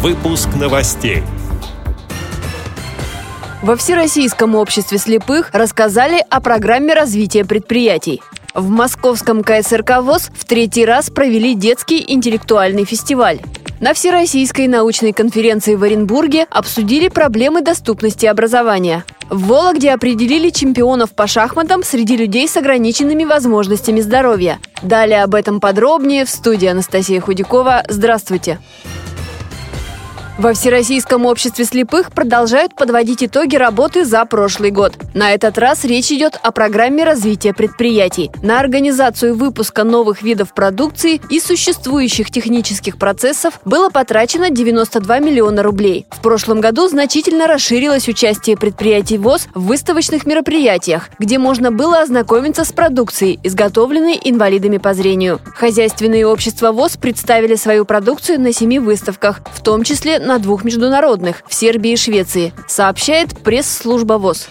Выпуск новостей. Во Всероссийском обществе слепых рассказали о программе развития предприятий. В московском КСРК ВОЗ в третий раз провели детский интеллектуальный фестиваль. На Всероссийской научной конференции в Оренбурге обсудили проблемы доступности образования. В Вологде определили чемпионов по шахматам среди людей с ограниченными возможностями здоровья. Далее об этом подробнее в студии Анастасия Худякова. Здравствуйте! Во Всероссийском обществе слепых продолжают подводить итоги работы за прошлый год. На этот раз речь идет о программе развития предприятий. На организацию выпуска новых видов продукции и существующих технических процессов было потрачено 92 миллиона рублей. В прошлом году значительно расширилось участие предприятий ВОЗ в выставочных мероприятиях, где можно было ознакомиться с продукцией, изготовленной инвалидами по зрению. Хозяйственные общества ВОЗ представили свою продукцию на семи выставках, в том числе на двух международных в Сербии и Швеции, сообщает пресс-служба ВОЗ.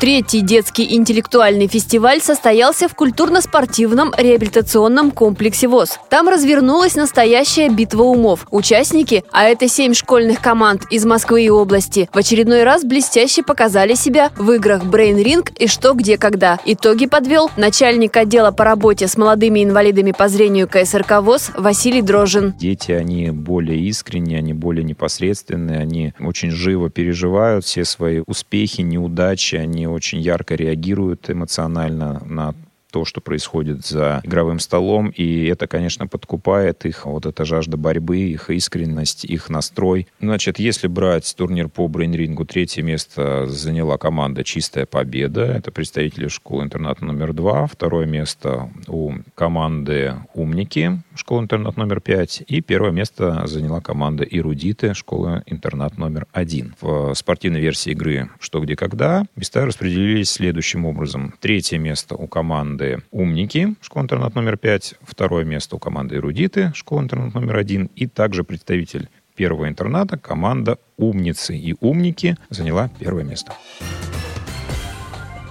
Третий детский интеллектуальный фестиваль состоялся в культурно-спортивном реабилитационном комплексе ВОЗ. Там развернулась настоящая битва умов. Участники, а это семь школьных команд из Москвы и области, в очередной раз блестяще показали себя в играх Brain Ring и «Что, где, когда». Итоги подвел начальник отдела по работе с молодыми инвалидами по зрению КСРК ВОЗ Василий Дрожин. Дети, они более искренние, они более непосредственные, они очень живо переживают все свои успехи, неудачи, они очень ярко реагируют эмоционально на то, что происходит за игровым столом, и это, конечно, подкупает их, вот эта жажда борьбы, их искренность, их настрой. Значит, если брать турнир по брейнрингу, третье место заняла команда «Чистая победа», это представители школы-интерната номер два, второе место у команды «Умники», школа-интернат номер пять, и первое место заняла команда «Эрудиты», школа-интернат номер один. В спортивной версии игры «Что, где, когда» места распределились следующим образом. Третье место у команды команды «Умники», школа-интернат номер 5, второе место у команды «Эрудиты», школа-интернат номер 1, и также представитель первого интерната, команда «Умницы» и «Умники» заняла первое место.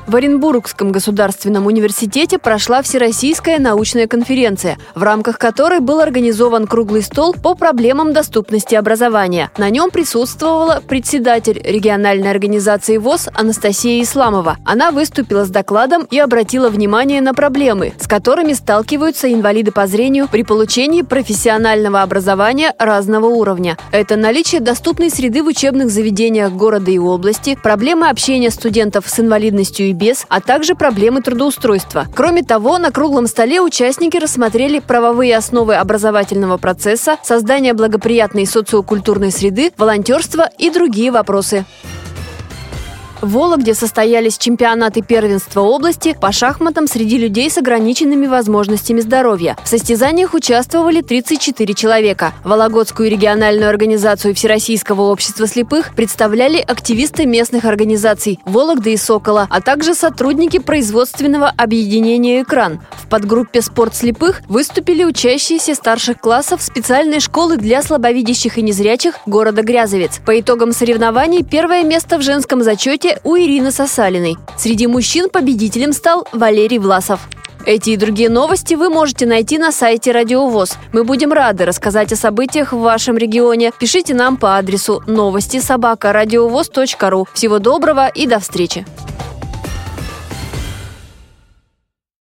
В Оренбургском государственном университете прошла Всероссийская научная конференция, в рамках которой был организован круглый стол по проблемам доступности образования. На нем присутствовала председатель региональной организации ВОЗ Анастасия Исламова. Она выступила с докладом и обратила внимание на проблемы, с которыми сталкиваются инвалиды по зрению при получении профессионального образования разного уровня. Это наличие доступной среды в учебных заведениях города и области, проблемы общения студентов с инвалидностью и без, а также проблемы трудоустройства. Кроме того, на круглом столе участники рассмотрели правовые основы образовательного процесса, создание благоприятной социокультурной среды, волонтерство и другие вопросы. В Вологде состоялись чемпионаты первенства области по шахматам среди людей с ограниченными возможностями здоровья. В состязаниях участвовали 34 человека. Вологодскую региональную организацию Всероссийского общества слепых представляли активисты местных организаций Вологды и Сокола, а также сотрудники производственного объединения «Экран». В подгруппе «Спорт слепых» выступили учащиеся старших классов специальной школы для слабовидящих и незрячих города Грязовец. По итогам соревнований первое место в женском зачете зачете у Ирины Сосалиной. Среди мужчин победителем стал Валерий Власов. Эти и другие новости вы можете найти на сайте Радиовоз. Мы будем рады рассказать о событиях в вашем регионе. Пишите нам по адресу новости собака ру. Всего доброго и до встречи!